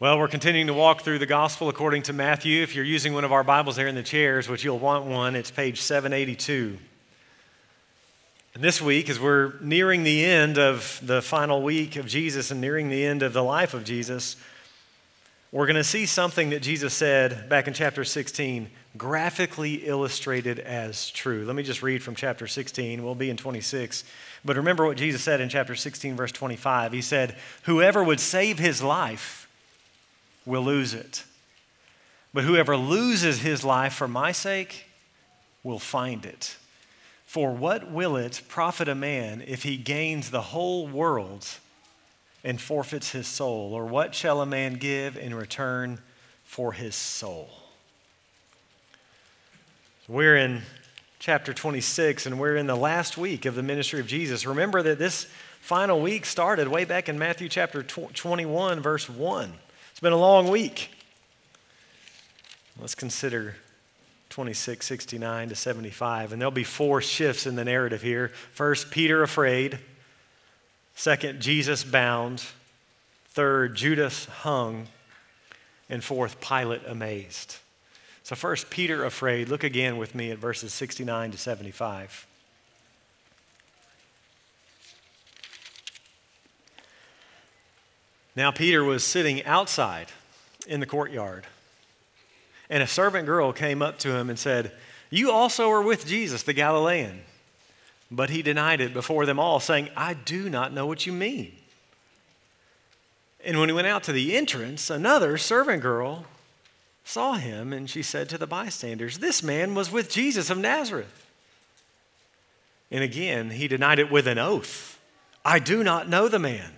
Well, we're continuing to walk through the gospel according to Matthew. If you're using one of our Bibles there in the chairs, which you'll want one, it's page 782. And this week, as we're nearing the end of the final week of Jesus and nearing the end of the life of Jesus, we're going to see something that Jesus said back in chapter 16, graphically illustrated as true. Let me just read from chapter 16. We'll be in 26. But remember what Jesus said in chapter 16, verse 25. He said, Whoever would save his life, will lose it. But whoever loses his life for my sake will find it. For what will it profit a man if he gains the whole world and forfeits his soul? Or what shall a man give in return for his soul? We're in chapter 26, and we're in the last week of the ministry of Jesus. Remember that this final week started way back in Matthew chapter 21, verse 1. It's been a long week. Let's consider 26, 69 to 75. And there'll be four shifts in the narrative here. First, Peter afraid. Second, Jesus bound. Third, Judas hung. And fourth, Pilate amazed. So, first, Peter afraid. Look again with me at verses 69 to 75. Now, Peter was sitting outside in the courtyard, and a servant girl came up to him and said, You also are with Jesus, the Galilean. But he denied it before them all, saying, I do not know what you mean. And when he went out to the entrance, another servant girl saw him, and she said to the bystanders, This man was with Jesus of Nazareth. And again, he denied it with an oath I do not know the man.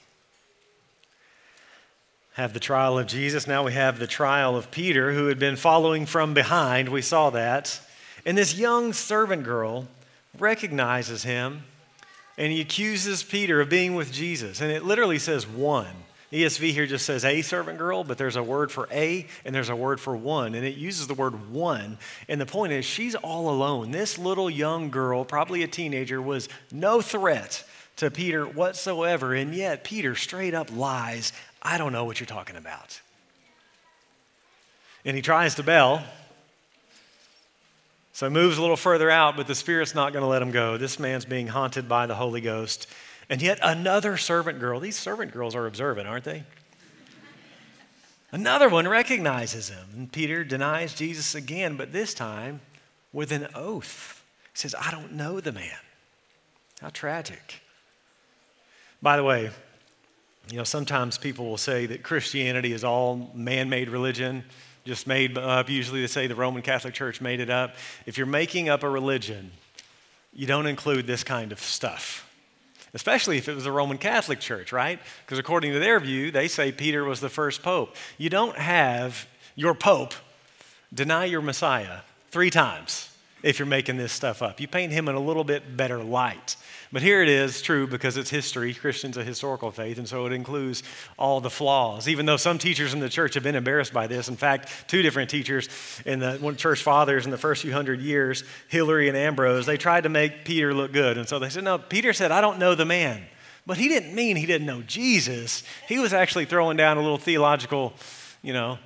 have the trial of Jesus. Now we have the trial of Peter, who had been following from behind. We saw that. And this young servant girl recognizes him and he accuses Peter of being with Jesus. And it literally says one. ESV here just says a servant girl, but there's a word for a and there's a word for one. And it uses the word one. And the point is, she's all alone. This little young girl, probably a teenager, was no threat to Peter whatsoever. And yet, Peter straight up lies I don't know what you're talking about. And he tries to bell. So he moves a little further out, but the Spirit's not going to let him go. This man's being haunted by the Holy Ghost. And yet another servant girl, these servant girls are observant, aren't they? Another one recognizes him. And Peter denies Jesus again, but this time with an oath. He says, I don't know the man. How tragic. By the way, you know, sometimes people will say that Christianity is all man made religion, just made up. Usually they say the Roman Catholic Church made it up. If you're making up a religion, you don't include this kind of stuff, especially if it was a Roman Catholic Church, right? Because according to their view, they say Peter was the first pope. You don't have your pope deny your Messiah three times if you're making this stuff up. You paint him in a little bit better light. But here it is true because it's history. Christian's a historical faith, and so it includes all the flaws. Even though some teachers in the church have been embarrassed by this. In fact, two different teachers in the one church fathers in the first few hundred years, Hilary and Ambrose, they tried to make Peter look good. And so they said, No, Peter said, I don't know the man. But he didn't mean he didn't know Jesus. He was actually throwing down a little theological, you know,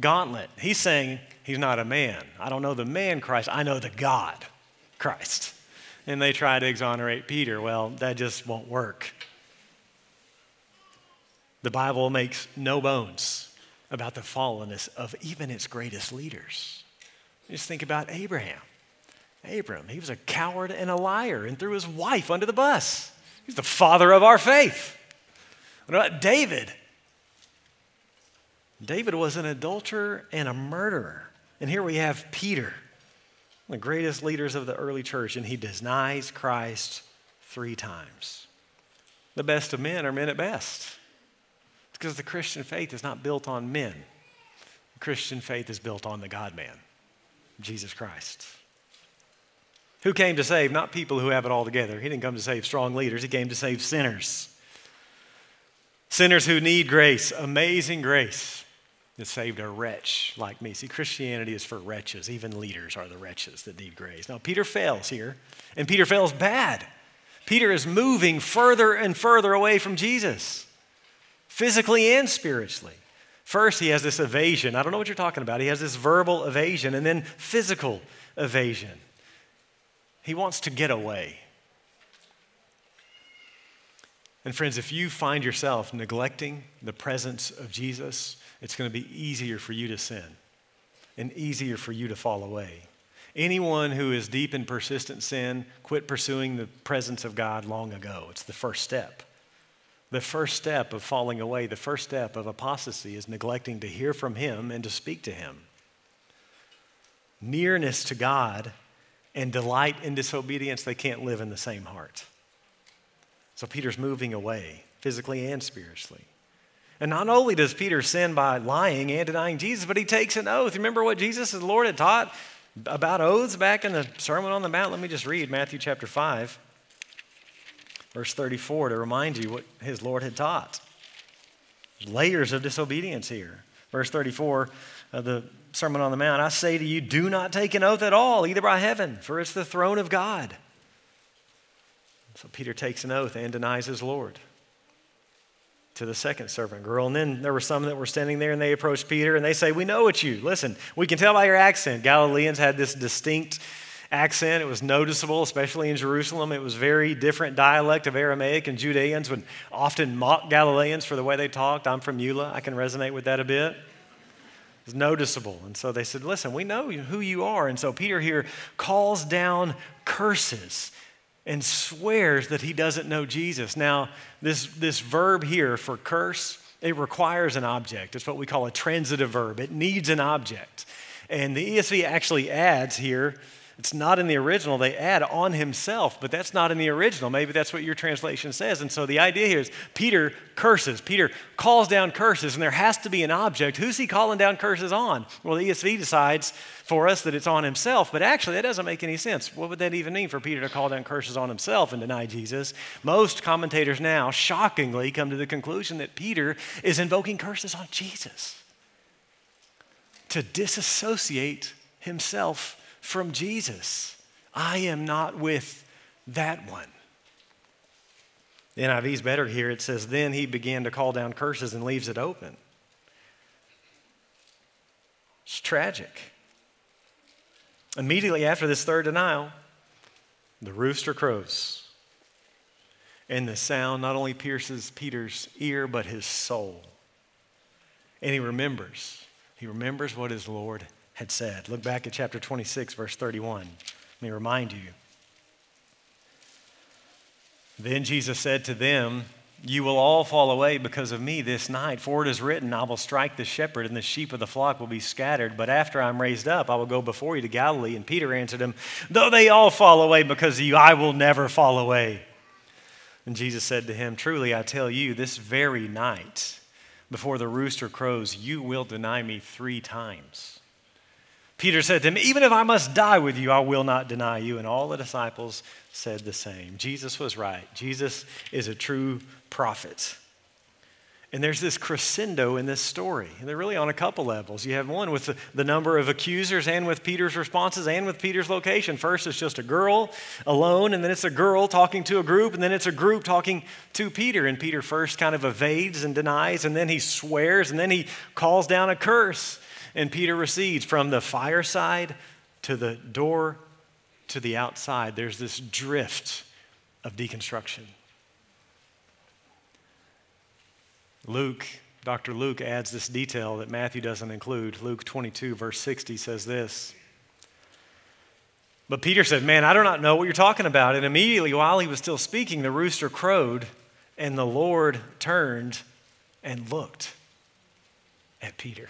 gauntlet. He's saying, He's not a man. I don't know the man Christ, I know the God Christ and they try to exonerate Peter. Well, that just won't work. The Bible makes no bones about the fallenness of even its greatest leaders. Just think about Abraham. Abram, he was a coward and a liar and threw his wife under the bus. He's the father of our faith. What about David? David was an adulterer and a murderer. And here we have Peter the greatest leaders of the early church, and he denies Christ three times. The best of men are men at best. It's because the Christian faith is not built on men. The Christian faith is built on the God man, Jesus Christ. Who came to save? Not people who have it all together. He didn't come to save strong leaders, he came to save sinners. Sinners who need grace, amazing grace that saved a wretch like me. See, Christianity is for wretches. Even leaders are the wretches that need grace. Now, Peter fails here, and Peter fails bad. Peter is moving further and further away from Jesus, physically and spiritually. First, he has this evasion. I don't know what you're talking about. He has this verbal evasion and then physical evasion. He wants to get away. And, friends, if you find yourself neglecting the presence of Jesus, it's going to be easier for you to sin and easier for you to fall away. Anyone who is deep in persistent sin quit pursuing the presence of God long ago. It's the first step. The first step of falling away, the first step of apostasy is neglecting to hear from Him and to speak to Him. Nearness to God and delight in disobedience, they can't live in the same heart. So Peter's moving away, physically and spiritually. And not only does Peter sin by lying and denying Jesus, but he takes an oath. Remember what Jesus, the Lord, had taught about oaths back in the Sermon on the Mount? Let me just read Matthew chapter 5, verse 34, to remind you what his Lord had taught. Layers of disobedience here. Verse 34 of the Sermon on the Mount I say to you, do not take an oath at all, either by heaven, for it's the throne of God. So Peter takes an oath and denies his Lord to the second servant girl. And then there were some that were standing there and they approached Peter and they say, We know it's you. Listen, we can tell by your accent. Galileans had this distinct accent. It was noticeable, especially in Jerusalem. It was very different dialect of Aramaic, and Judeans would often mock Galileans for the way they talked. I'm from Eula. I can resonate with that a bit. It's noticeable. And so they said, Listen, we know who you are. And so Peter here calls down curses and swears that he doesn't know Jesus. Now, this, this verb here for curse, it requires an object. It's what we call a transitive verb, it needs an object. And the ESV actually adds here, it's not in the original, they add on himself, but that's not in the original. Maybe that's what your translation says. And so the idea here is Peter curses. Peter calls down curses, and there has to be an object. Who's he calling down curses on? Well, the ESV decides for us that it's on himself, but actually that doesn't make any sense. What would that even mean for Peter to call down curses on himself and deny Jesus? Most commentators now shockingly come to the conclusion that Peter is invoking curses on Jesus to disassociate himself from Jesus. I am not with that one. The NIV's better here. It says, Then he began to call down curses and leaves it open. It's tragic. Immediately after this third denial, the rooster crows. And the sound not only pierces Peter's ear, but his soul. And he remembers. He remembers what his Lord had said. Look back at chapter 26, verse 31. Let me remind you. Then Jesus said to them, you will all fall away because of me this night. For it is written, I will strike the shepherd, and the sheep of the flock will be scattered. But after I'm raised up, I will go before you to Galilee. And Peter answered him, Though they all fall away because of you, I will never fall away. And Jesus said to him, Truly, I tell you, this very night, before the rooster crows, you will deny me three times. Peter said to him, Even if I must die with you, I will not deny you. And all the disciples said the same. Jesus was right. Jesus is a true prophet. And there's this crescendo in this story. And they're really on a couple levels. You have one with the, the, number of accusers and with Peter's responses and with Peter's location. First, it's just a girl alone, and then it's a girl talking to a group, and then it's a group talking to Peter. And Peter first kind of evades and denies, and then he swears, and then he calls down a curse. And Peter recedes from the fireside to the door to the outside. There's this drift of deconstruction. Luke, Dr. Luke adds this detail that Matthew doesn't include. Luke 22, verse 60 says this. But Peter said, Man, I do not know what you're talking about. And immediately while he was still speaking, the rooster crowed, and the Lord turned and looked at Peter.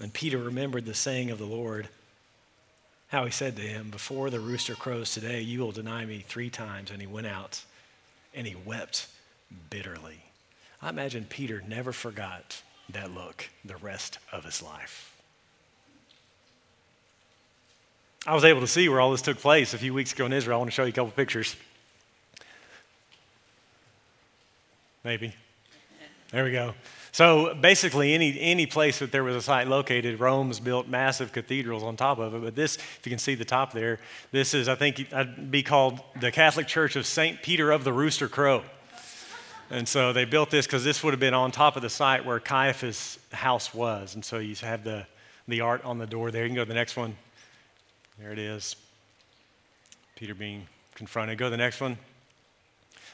And Peter remembered the saying of the Lord, how he said to him, Before the rooster crows today, you will deny me three times. And he went out and he wept bitterly. I imagine Peter never forgot that look the rest of his life. I was able to see where all this took place a few weeks ago in Israel. I want to show you a couple pictures. Maybe. There we go. So basically, any, any place that there was a site located, Rome's built massive cathedrals on top of it. But this, if you can see the top there, this is, I think, I'd be called the Catholic Church of St. Peter of the Rooster Crow. And so they built this because this would have been on top of the site where Caiaphas' house was. And so you have the, the art on the door there. You can go to the next one. There it is. Peter being confronted. Go to the next one.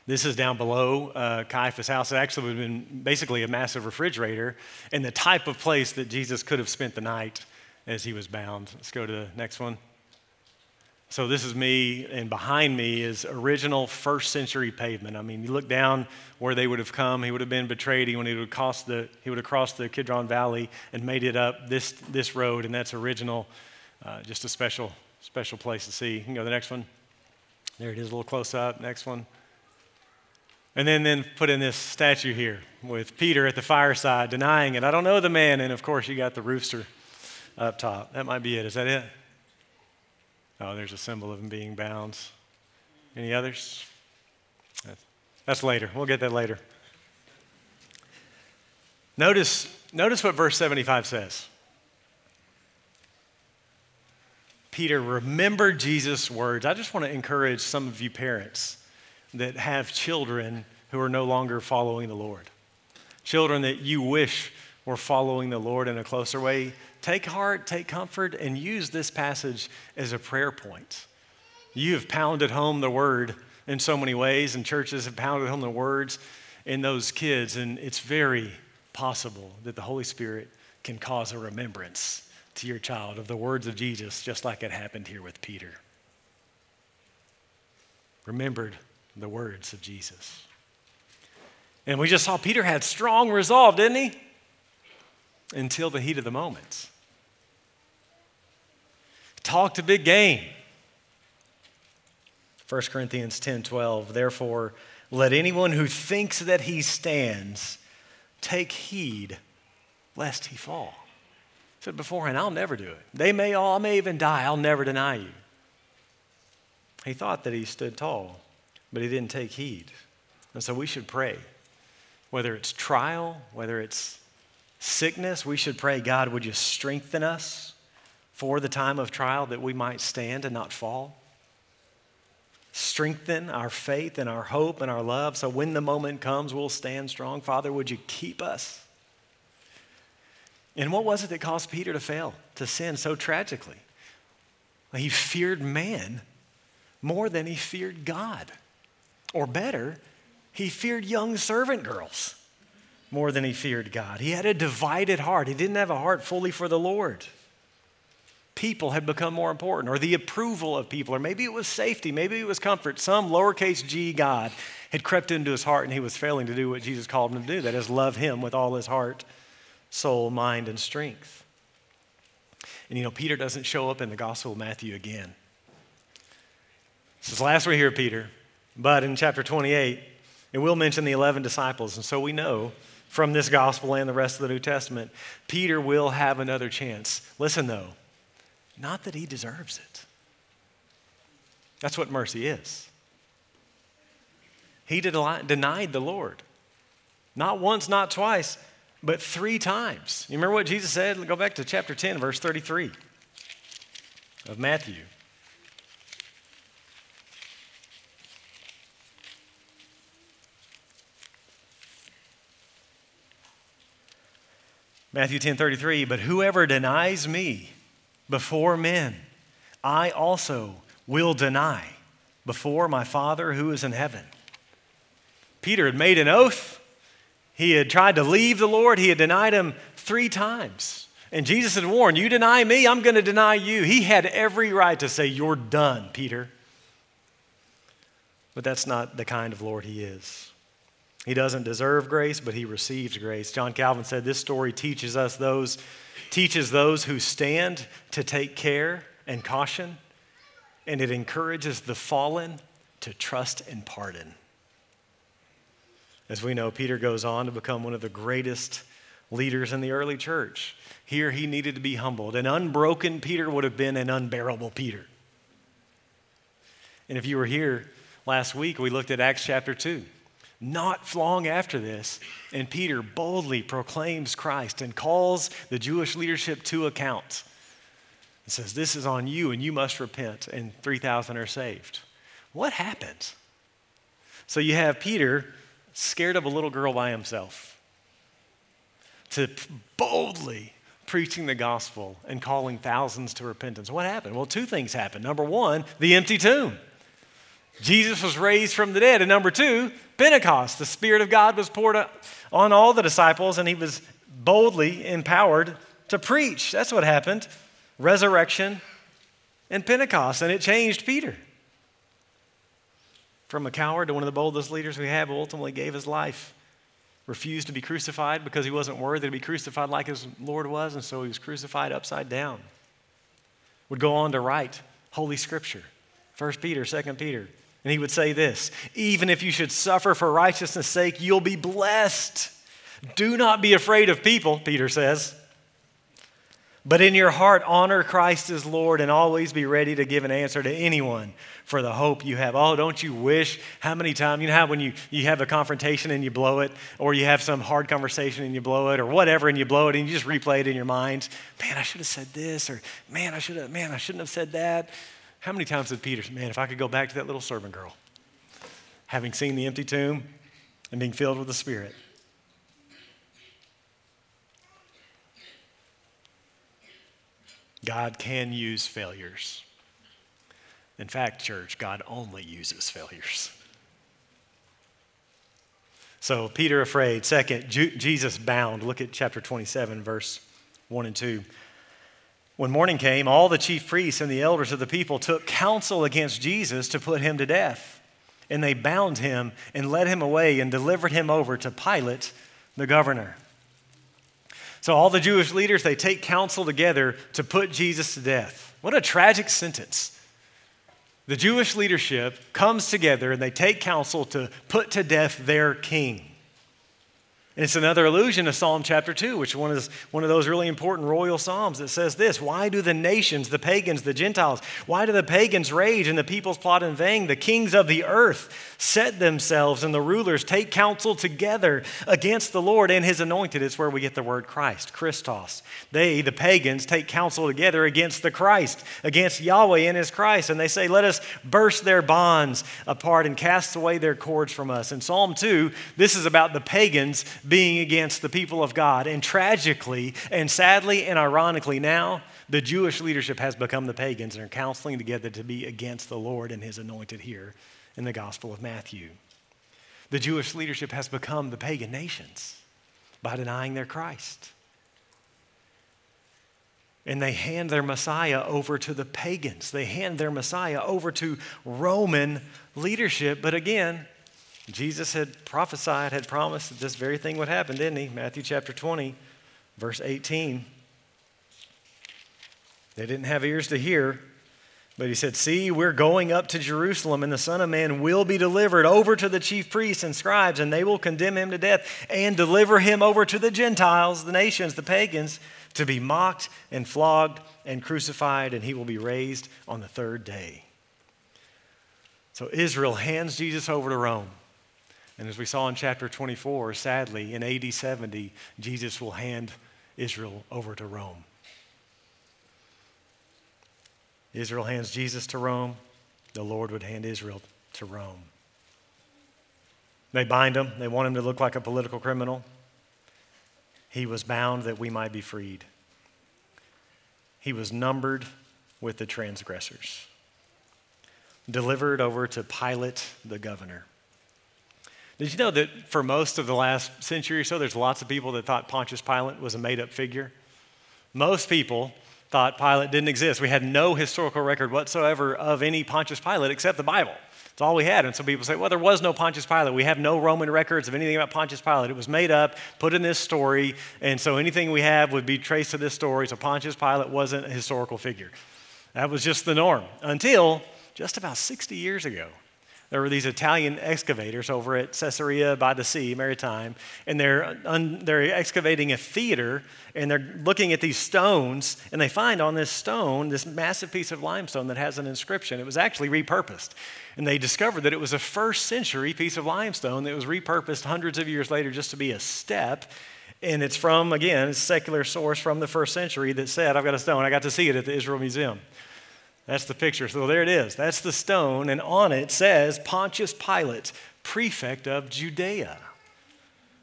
This is down below uh, Caiaphas' house. It actually would have been basically a massive refrigerator and the type of place that Jesus could have spent the night as he was bound. Let's go to the next one. So this is me, and behind me is original first century pavement. I mean, you look down where they would have come. He would have been betrayed. He would have crossed the, he would have crossed the Kidron Valley and made it up this, this road, and that's original. Uh, just a special, special place to see. You can go to the next one. There it is, a little close up. Next one. And then, then put in this statue here with Peter at the fireside denying it. I don't know the man. And of course, you got the rooster up top. That might be it. Is that it? Oh, there's a symbol of him being bound. Any others? That's later. We'll get that later. Notice, notice what verse 75 says. Peter remembered Jesus' words. I just want to encourage some of you parents that have children who are no longer following the Lord. Children that you wish were following the Lord in a closer way take heart, take comfort, and use this passage as a prayer point. You have pounded home the word in so many ways, and churches have pounded home the words in those kids, and it's very possible that the Holy Spirit can cause a remembrance to your child of the words of Jesus, just like it happened here with Peter. Remembered the words of Jesus. And we just saw Peter had strong resolve, didn't he? Until the heat of the moment talked a big game. 1 Corinthians 10 12. Therefore, let anyone who thinks that he stands take heed lest he fall. I said beforehand, I'll never do it. They may all, I may even die, I'll never deny you. He thought that he stood tall, but he didn't take heed. And so we should pray. Whether it's trial, whether it's sickness, we should pray, God, would you strengthen us? for the time of trial that we might stand and not fall. Strengthen our faith and our hope and our love so when the moment comes, we'll stand strong. Father, would you keep us? And what was it that caused Peter to fail, to sin so tragically? He feared man more than he feared God. Or better, he feared young servant girls more than he feared God. He had a divided heart. He didn't have a heart fully for the Lord people had become more important, or the approval of people, or maybe it was safety, maybe it was comfort. Some lowercase g God had crept into his heart and he was failing to do what Jesus called him to do that is, love him with all his heart, soul, mind, and strength. And you know, Peter doesn't show up in the Gospel of Matthew again. This is the last we hear Peter, but in chapter 28, it will mention the 11 disciples. And so we know from this gospel and the rest of the New Testament, Peter will have another chance. Listen, though, not that he deserves it. That's what mercy is. He denied the Lord. Not once, not twice, but three times. You remember what Jesus said? Go back to chapter 10, verse 33 of Matthew. Matthew 10 33, but whoever denies me before men, I also will deny before my Father who is in heaven. Peter had made an oath. He had tried to leave the Lord. He had denied him three times. And Jesus had warned, You deny me, I'm going to deny you. He had every right to say, You're done, Peter. But that's not the kind of Lord he is. He doesn't deserve grace, but he receives grace. John Calvin said this story teaches us those teaches those who stand to take care and caution, and it encourages the fallen to trust and pardon. As we know, Peter goes on to become one of the greatest leaders in the early church. Here he needed to be humbled. An unbroken Peter would have been an unbearable Peter. And if you were here last week, we looked at Acts chapter 2. Not long after this, and Peter boldly proclaims Christ and calls the Jewish leadership to account. and says, This is on you, and you must repent, and 3,000 are saved. What happens? So you have Peter scared of a little girl by himself to boldly preaching the gospel and calling thousands to repentance. What happened? Well, two things happened. Number one, the empty tomb. Jesus was raised from the dead. And number two, Pentecost. The Spirit of God was poured on all the disciples, and he was boldly empowered to preach. That's what happened. Resurrection and Pentecost. And it changed Peter. From a coward to one of the boldest leaders we have, who ultimately gave his life. Refused to be crucified because he wasn't worthy to be crucified like his Lord was, and so he was crucified upside down. Would go on to write Holy Scripture, 1 Peter, 2 Peter, and he would say this Even if you should suffer for righteousness' sake, you'll be blessed. Do not be afraid of people, Peter says. But in your heart, honor Christ as Lord and always be ready to give an answer to anyone for the hope you have. Oh, don't you wish how many times, you know how when you, you have a confrontation and you blow it, or you have some hard conversation and you blow it, or whatever and you blow it and you just replay it in your mind. Man, I should have said this, or man, I should have, man, I shouldn't have said that. How many times did Peter, man, if I could go back to that little servant girl, having seen the empty tomb and being filled with the Spirit? God can use failures. In fact, church, God only uses failures. So, Peter afraid. Second, Jesus bound. Look at chapter 27, verse 1 and 2. When morning came, all the chief priests and the elders of the people took counsel against Jesus to put him to death. And they bound him and led him away and delivered him over to Pilate, the governor. So all the Jewish leaders, they take counsel together to put Jesus to death. What a tragic sentence. The Jewish leadership comes together and they take counsel to put to death their king. And it's another allusion to Psalm chapter 2, which one of, one of those really important royal psalms that says this Why do the nations, the pagans, the Gentiles, why do the pagans rage and the peoples plot in vain? The kings of the earth set themselves and the rulers take counsel together against the Lord and his anointed. It's where we get the word Christ, Christos. They, the pagans, take counsel together against the Christ, against Yahweh and his Christ. And they say, Let us burst their bonds apart and cast away their cords from us. In Psalm 2, this is about the pagans being against the people of God. And tragically and sadly and ironically, now the Jewish leadership has become the pagans and are counseling together to be against the Lord and his anointed here in the Gospel of Matthew. The Jewish leadership has become the pagan nations by denying their Christ. And they hand their Messiah over to the pagans. They hand their Messiah over to Roman leadership. But again, Jesus had prophesied, had promised that this very thing would happen, didn't he? Matthew chapter 20, verse 18. They didn't have ears to hear, but he said, See, we're going up to Jerusalem, and the Son of Man will be delivered over to the chief priests and scribes, and they will condemn him to death and deliver him over to the Gentiles, the nations, the pagans, to be mocked and flogged and crucified, and he will be raised on the third day. So Israel hands Jesus over to Rome. And as we saw in chapter 24, sadly, in AD 70, Jesus will hand Israel over to Rome. Israel hands Jesus to Rome, the Lord would hand Israel to Rome. They bind him, they want him to look like a political criminal. He was bound that we might be freed. He was numbered with the transgressors, delivered over to Pilate the governor. Did you know that for most of the last century or so, there's lots of people that thought Pontius Pilate was a made up figure? Most people thought Pilate didn't exist. We had no historical record whatsoever of any Pontius Pilate except the Bible. It's all we had. And some people say, well, there was no Pontius Pilate. We have no Roman records of anything about Pontius Pilate. It was made up, put in this story, and so anything we have would be traced to this story. So Pontius Pilate wasn't a historical figure. That was just the norm until just about 60 years ago there were these Italian excavators over at Caesarea by the Sea, Maritime, and they're, un, they're excavating a theater and they're looking at these stones, and they find on this stone this massive piece of limestone that has an inscription. It was actually repurposed. And they discovered that it was a first century piece of limestone that was repurposed hundreds of years later just to be a step. And it's from, again, a secular source from the first century that said, I've got a stone. I got to see it at the Israel Museum. That's the picture. So there it is. That's the stone. And on it says Pontius Pilate, prefect of Judea.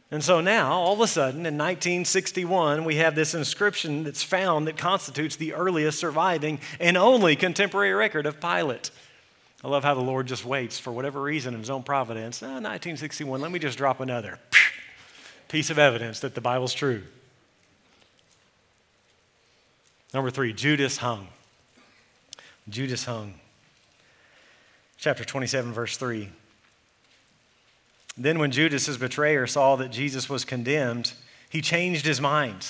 And so now, all of a sudden, in 1961, we have this inscription that's found that constitutes the earliest surviving and only contemporary record of Pilate. I love how the Lord just waits for whatever reason in his own providence. Ah, oh, 1961, let me just drop another piece of evidence that the Bible's true. Number three, Judas hung. Judas hung. Chapter 27, verse 3. Then, when Judas, his betrayer, saw that Jesus was condemned, he changed his mind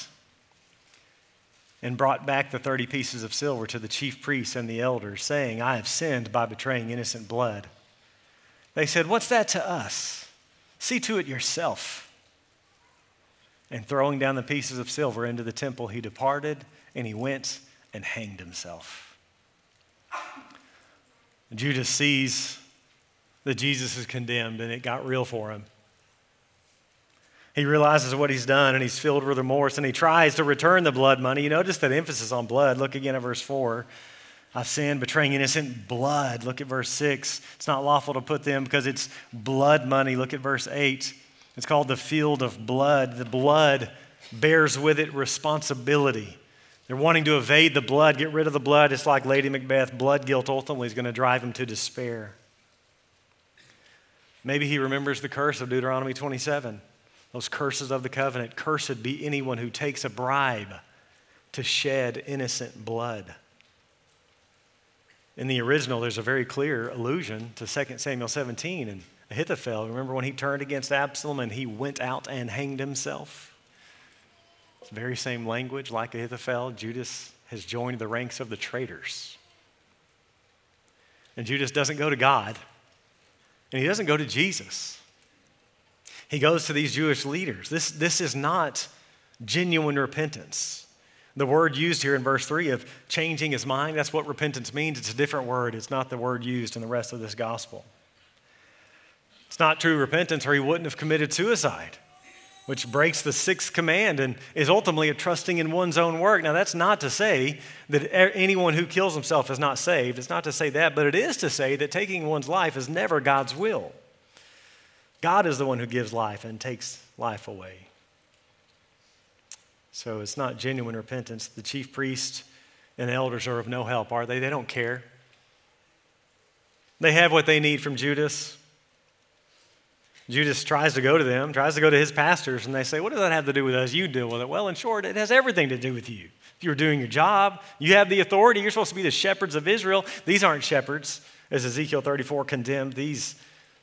and brought back the 30 pieces of silver to the chief priests and the elders, saying, I have sinned by betraying innocent blood. They said, What's that to us? See to it yourself. And throwing down the pieces of silver into the temple, he departed and he went and hanged himself. Judas sees that Jesus is condemned and it got real for him. He realizes what he's done and he's filled with remorse and he tries to return the blood money. You notice that emphasis on blood. Look again at verse 4. I've sinned, betraying innocent blood. Look at verse 6. It's not lawful to put them because it's blood money. Look at verse 8. It's called the field of blood. The blood bears with it responsibility. They're wanting to evade the blood, get rid of the blood. It's like Lady Macbeth. Blood guilt ultimately is going to drive him to despair. Maybe he remembers the curse of Deuteronomy 27, those curses of the covenant. Cursed be anyone who takes a bribe to shed innocent blood. In the original, there's a very clear allusion to 2 Samuel 17 and Ahithophel. Remember when he turned against Absalom and he went out and hanged himself? Very same language, like Ahithophel. Judas has joined the ranks of the traitors. And Judas doesn't go to God, and he doesn't go to Jesus. He goes to these Jewish leaders. This, this is not genuine repentance. The word used here in verse 3 of changing his mind, that's what repentance means. It's a different word. It's not the word used in the rest of this gospel. It's not true repentance, or he wouldn't have committed suicide which breaks the sixth command and is ultimately a trusting in one's own work. Now, that's not to say that anyone who kills himself is not saved. It's not to say that, but it is to say that taking one's life is never God's will. God is the one who gives life and takes life away. So it's not genuine repentance. The chief priests and elders are of no help, are they? They don't care. They have what they need from Judas. Judas tries to go to them, tries to go to his pastors, and they say, What does that have to do with us? You deal with it. Well, in short, it has everything to do with you. If you're doing your job, you have the authority. You're supposed to be the shepherds of Israel. These aren't shepherds, as Ezekiel 34 condemned. These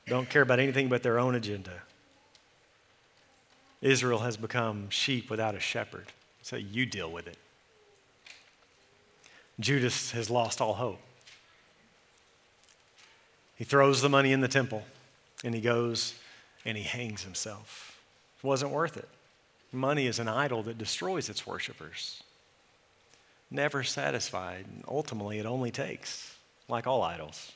don't care about anything but their own agenda. Israel has become sheep without a shepherd. So you deal with it. Judas has lost all hope. He throws the money in the temple and he goes and he hangs himself. It wasn't worth it. Money is an idol that destroys its worshipers. Never satisfied. And Ultimately, it only takes, like all idols.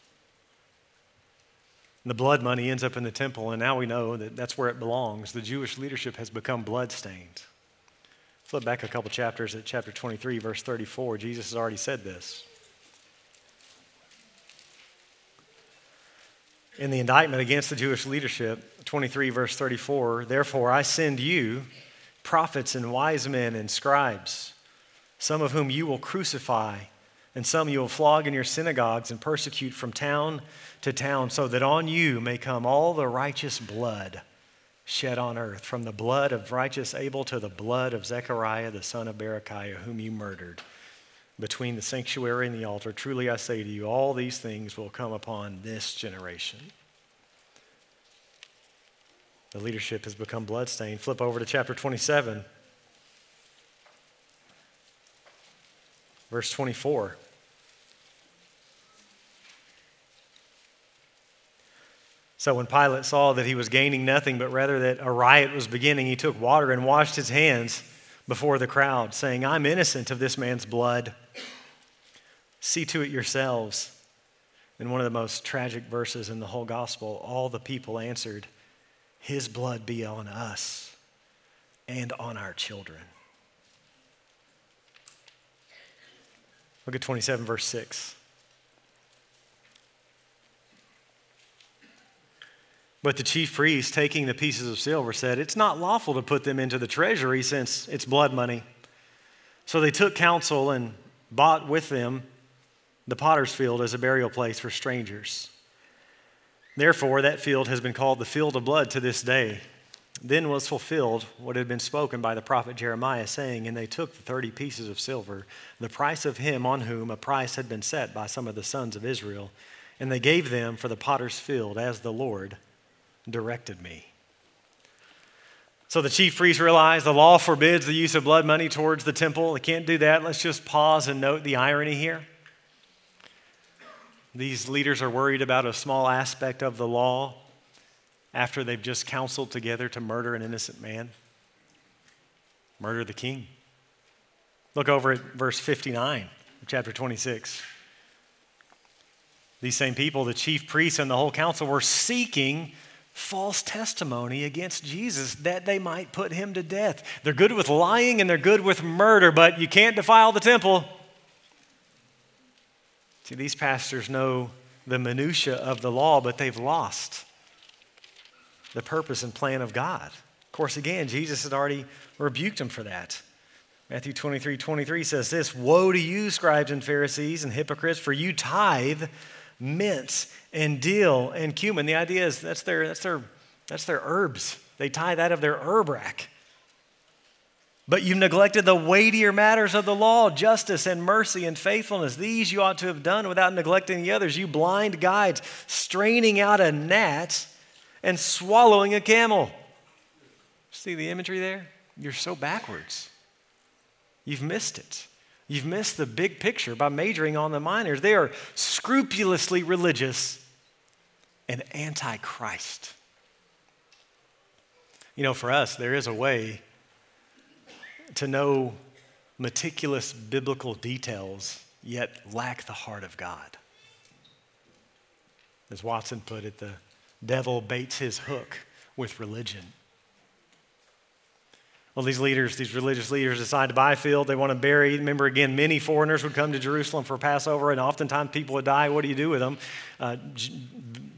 The blood money ends up in the temple, and now we know that that's where it belongs. The Jewish leadership has become bloodstained. Flip back a couple chapters at chapter 23, verse 34. Jesus has already said this. In the indictment against the Jewish leadership, 23, verse 34, therefore I send you prophets and wise men and scribes, some of whom you will crucify, and some you will flog in your synagogues and persecute from town to town, so that on you may come all the righteous blood shed on earth, from the blood of righteous Abel to the blood of Zechariah, the son of Berechiah, whom you murdered between the sanctuary and the altar. Truly I say to you, all these things will come upon this generation. The leadership has become bloodstained. Flip over to chapter 27, verse 24. So when Pilate saw that he was gaining nothing, but rather that a riot was beginning, he took water and washed his hands before the crowd, saying, I'm innocent of this man's blood. See to it yourselves. In one of the most tragic verses in the whole gospel, all the people answered, His blood be on us and on our children. Look at 27, verse 6. But the chief priest, taking the pieces of silver, said, It's not lawful to put them into the treasury since it's blood money. So they took counsel and bought with them the potter's field as a burial place for strangers. Therefore, that field has been called the field of blood to this day. Then was fulfilled what had been spoken by the prophet Jeremiah, saying, And they took the thirty pieces of silver, the price of him on whom a price had been set by some of the sons of Israel, and they gave them for the potter's field as the Lord directed me. So the chief priests realized the law forbids the use of blood money towards the temple. They can't do that. Let's just pause and note the irony here. These leaders are worried about a small aspect of the law after they've just counseled together to murder an innocent man, murder the king. Look over at verse 59 of chapter 26. These same people, the chief priests and the whole council, were seeking false testimony against Jesus that they might put him to death. They're good with lying and they're good with murder, but you can't defile the temple. See, these pastors know the minutia of the law, but they've lost the purpose and plan of God. Of course, again, Jesus had already rebuked them for that. Matthew 23 23 says this Woe to you, scribes and Pharisees and hypocrites, for you tithe mint and dill and cumin. The idea is that's their, that's their, that's their herbs. They tithe out of their herb rack. But you've neglected the weightier matters of the law, justice and mercy and faithfulness. These you ought to have done without neglecting the others. You blind guides, straining out a gnat and swallowing a camel. See the imagery there? You're so backwards. You've missed it. You've missed the big picture by majoring on the minors. They are scrupulously religious and anti Christ. You know, for us, there is a way to know meticulous biblical details, yet lack the heart of God. As Watson put it, the devil baits his hook with religion. Well, these leaders, these religious leaders, decide to buy a field. They want to bury. Remember, again, many foreigners would come to Jerusalem for Passover, and oftentimes people would die. What do you do with them? Uh,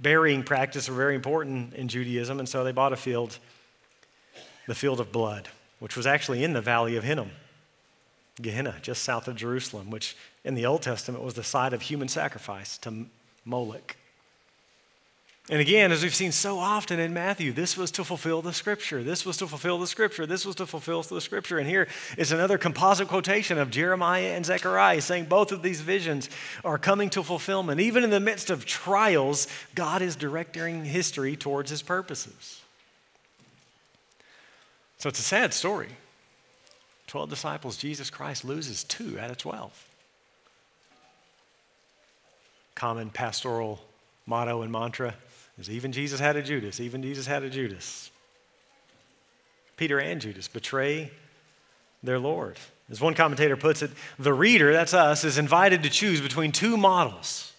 burying practice are very important in Judaism, and so they bought a field, the field of blood, which was actually in the valley of Hinnom, Gehenna, just south of Jerusalem, which in the Old Testament was the site of human sacrifice to Moloch. And again, as we've seen so often in Matthew, this was to fulfill the scripture. This was to fulfill the scripture. This was to fulfill the scripture. And here is another composite quotation of Jeremiah and Zechariah saying both of these visions are coming to fulfillment. Even in the midst of trials, God is directing history towards his purposes. So it's a sad story. 12 disciples, Jesus Christ loses two out of 12. Common pastoral motto and mantra is even Jesus had a Judas. Even Jesus had a Judas. Peter and Judas betray their Lord. As one commentator puts it, the reader, that's us, is invited to choose between two models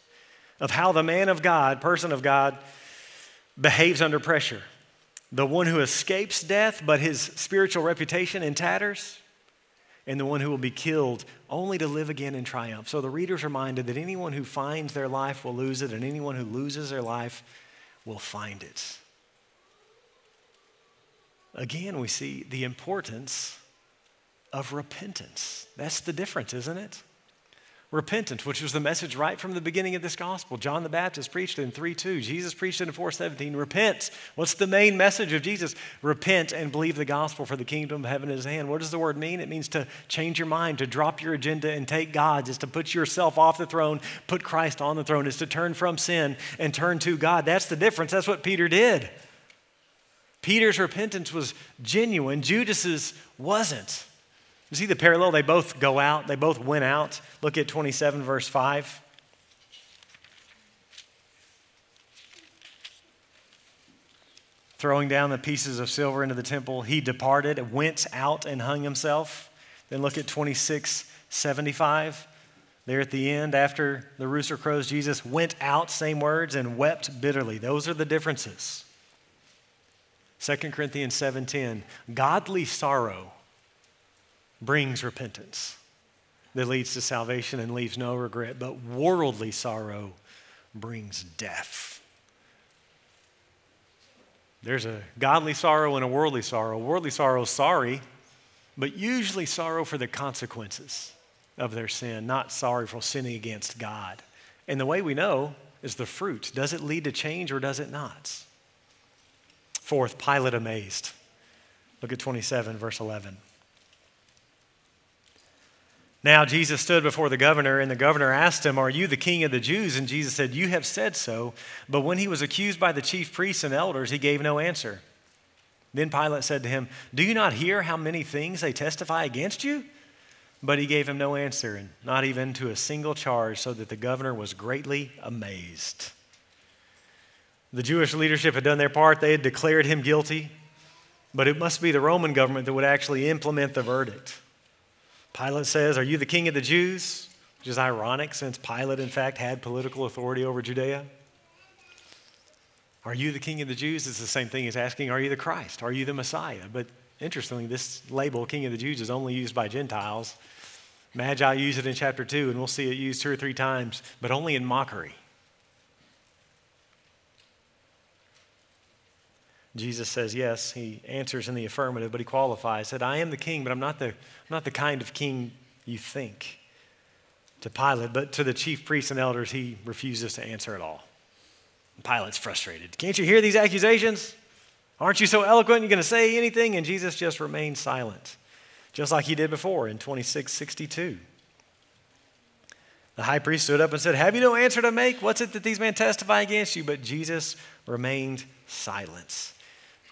of how the man of God, person of God, behaves under pressure. The one who escapes death, but his spiritual reputation in tatters, and the one who will be killed only to live again in triumph. So the reader's reminded that anyone who finds their life will lose it, and anyone who loses their life will find it. Again, we see the importance of repentance. That's the difference, isn't it? Repentance, which was the message right from the beginning of this gospel. John the Baptist preached in 3 2. Jesus preached in 417. Repent. What's the main message of Jesus? Repent and believe the gospel, for the kingdom of heaven is at hand. What does the word mean? It means to change your mind, to drop your agenda and take God's. It's to put yourself off the throne, put Christ on the throne. It's to turn from sin and turn to God. That's the difference. That's what Peter did. Peter's repentance was genuine, Judas's wasn't. You see the parallel? They both go out, they both went out. Look at 27, verse 5. throwing down the pieces of silver into the temple, he departed, went out, and hung himself. Then look at 2675. There at the end, after the rooster crows, Jesus went out, same words, and wept bitterly. Those are the differences. 2 Corinthians 7:10 Godly sorrow brings repentance that leads to salvation and leaves no regret, but worldly sorrow brings death. There's a godly sorrow and a worldly sorrow. Worldly sorrow is sorry, but usually sorrow for the consequences of their sin, not sorry for sinning against God. And the way we know is the fruit. Does it lead to change or does it not? Fourth, Pilate amazed. Look at 27, verse 11. Now Jesus stood before the governor, and the governor asked him, Are you the king of the Jews? And Jesus said, You have said so. But when he was accused by the chief priests and elders, he gave no answer. Then Pilate said to him, Do you not hear how many things they testify against you? But he gave him no answer, and not even to a single charge, so that the governor was greatly amazed. The Jewish leadership had done their part, they had declared him guilty, but it must be the Roman government that would actually implement the verdict. Pilate says, Are you the king of the Jews? Which is ironic since Pilate, in fact, had political authority over Judea. Are you the king of the Jews? It's the same thing as asking, Are you the Christ? Are you the Messiah? But interestingly, this label, king of the Jews, is only used by Gentiles. Magi use it in chapter 2, and we'll see it used two or three times, but only in mockery. Jesus says yes. He answers in the affirmative, but he qualifies. Said, I am the king, but I'm not the, I'm not the kind of king you think. To Pilate, but to the chief priests and elders, he refuses to answer at all. Pilate's frustrated. Can't you hear these accusations? Aren't you so eloquent? You're going to say anything? And Jesus just remains silent, just like he did before in 2662. The high priest stood up and said, Have you no answer to make? What's it that these men testify against you? But Jesus remained silent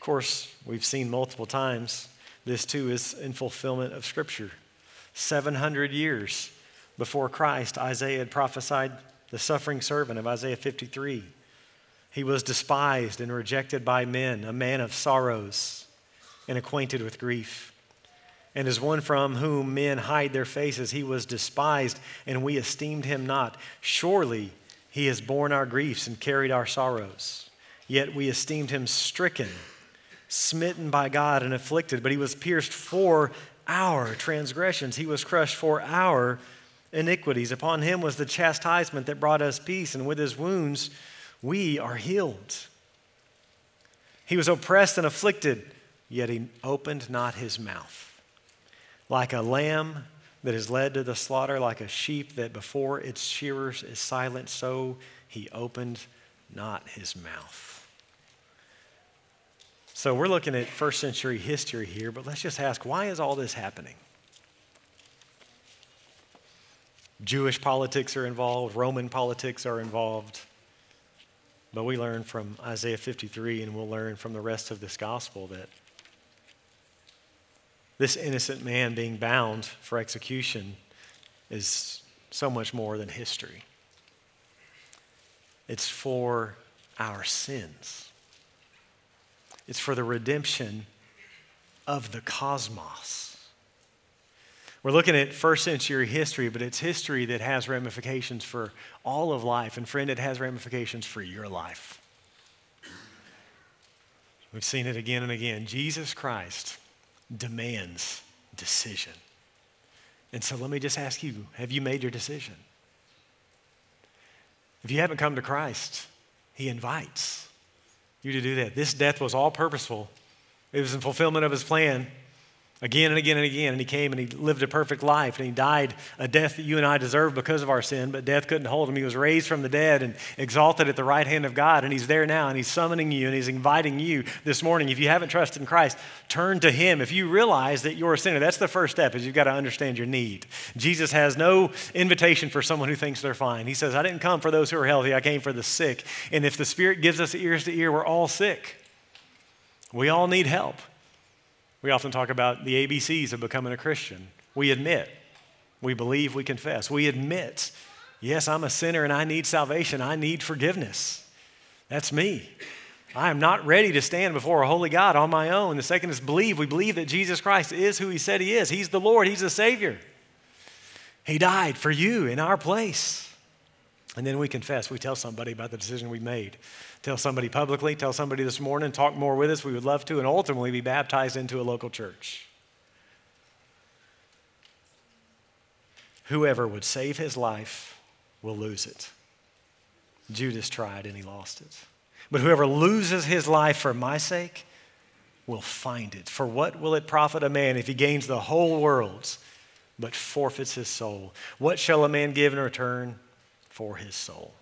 course, we've seen multiple times, this too is in fulfillment of Scripture. 700 years before Christ, Isaiah had prophesied the suffering servant of Isaiah 53. He was despised and rejected by men, a man of sorrows and acquainted with grief. And as one from whom men hide their faces, he was despised, and we esteemed him not. Surely he has borne our griefs and carried our sorrows. Yet we esteemed him stricken smitten by God and afflicted, but he was pierced for our transgressions. He was crushed for our iniquities. Upon him was the chastisement that brought us peace, and with his wounds we are healed. He was oppressed and afflicted, yet he opened not his mouth. Like a lamb that is led to the slaughter, like a sheep that before its shearers is silent, so he opened not his mouth. So we're looking at first century history here, but let's just ask why is all this happening? Jewish politics are involved, Roman politics are involved. But we learn from Isaiah 53, and we'll learn from the rest of this gospel that this innocent man being bound for execution is so much more than history. It's for our sins. It's for the redemption of the cosmos. We're looking at first century history, but it's history that has ramifications for all of life. And friend, it has ramifications for your life. We've seen it again and again. Jesus Christ demands decision. And so let me just ask you have you made your decision? If you haven't come to Christ, He invites you to do that. This death was all purposeful, it was in fulfillment of his plan again and again and again. And he came and he lived a perfect life and he died a death that you and I deserve because of our sin, but death couldn't hold him. He was raised from the dead and exalted at the right hand of God. And he's there now and he's summoning you and he's inviting you this morning. If you haven't trusted in Christ, turn to him. If you realize that you're a sinner, that's the first step is you've got to understand your need. Jesus has no invitation for someone who thinks they're fine. He says, I didn't come for those who are healthy, I came for the sick. And if the Spirit gives us ears to ear, we're all sick. We all need help. We often talk about the ABCs of becoming a Christian. We admit, we believe, we confess. We admit, yes, I'm a sinner and I need salvation. I need forgiveness. That's me. I am not ready to stand before a holy God on my own. The second is believe. We believe that Jesus Christ is who he said he is. He's the Lord, he's the Savior. He died for you in our place. And then we confess. We tell somebody about the decision we made. Tell somebody publicly, tell somebody this morning, talk more with us. We would love to, and ultimately be baptized into a local church. Whoever would save his life will lose it. Judas tried and he lost it. But whoever loses his life for my sake will find it. For what will it profit a man if he gains the whole world but forfeits his soul? What shall a man give in return for his soul?